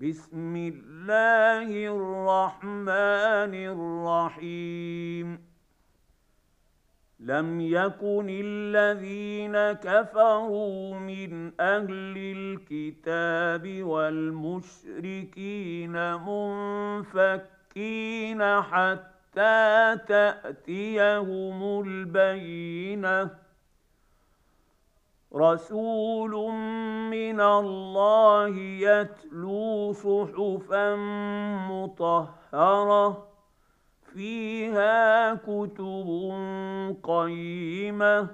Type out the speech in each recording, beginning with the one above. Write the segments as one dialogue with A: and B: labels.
A: بسم الله الرحمن الرحيم. لم يكن الذين كفروا من أهل الكتاب والمشركين منفكين حتى تأتيهم البينة. رسول من الله يتلو صحفا مطهرة فيها كتب قيمة.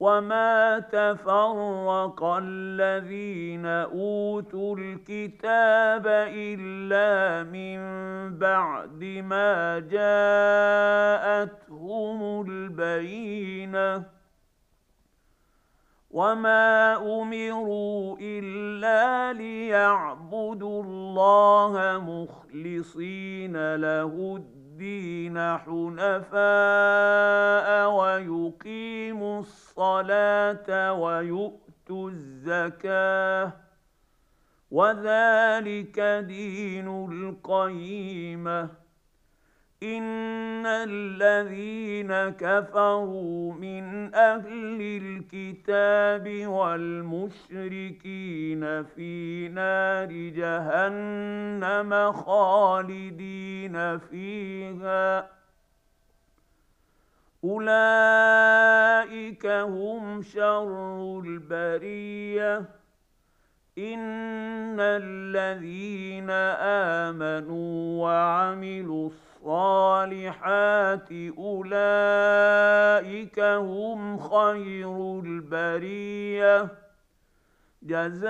A: وما تفرق الذين اوتوا الكتاب الا من بعد ما جاءتهم البينه. وما امروا الا ليعبدوا الله مخلصين له الدين حنفاء ويقيموا الصلاه ويؤتوا الزكاه وذلك دين القيمه الذين كفروا من أهل الكتاب والمشركين في نار جهنم خالدين فيها. أولئك هم شر البرية. إن الذين آمنوا وعملوا الصالحات الصالحات اولئك هم خير البريه جزاؤهم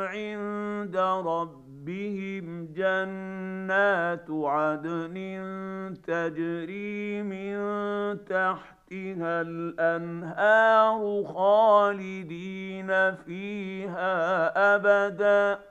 A: عند ربهم جنات عدن تجري من تحتها الانهار خالدين فيها ابدا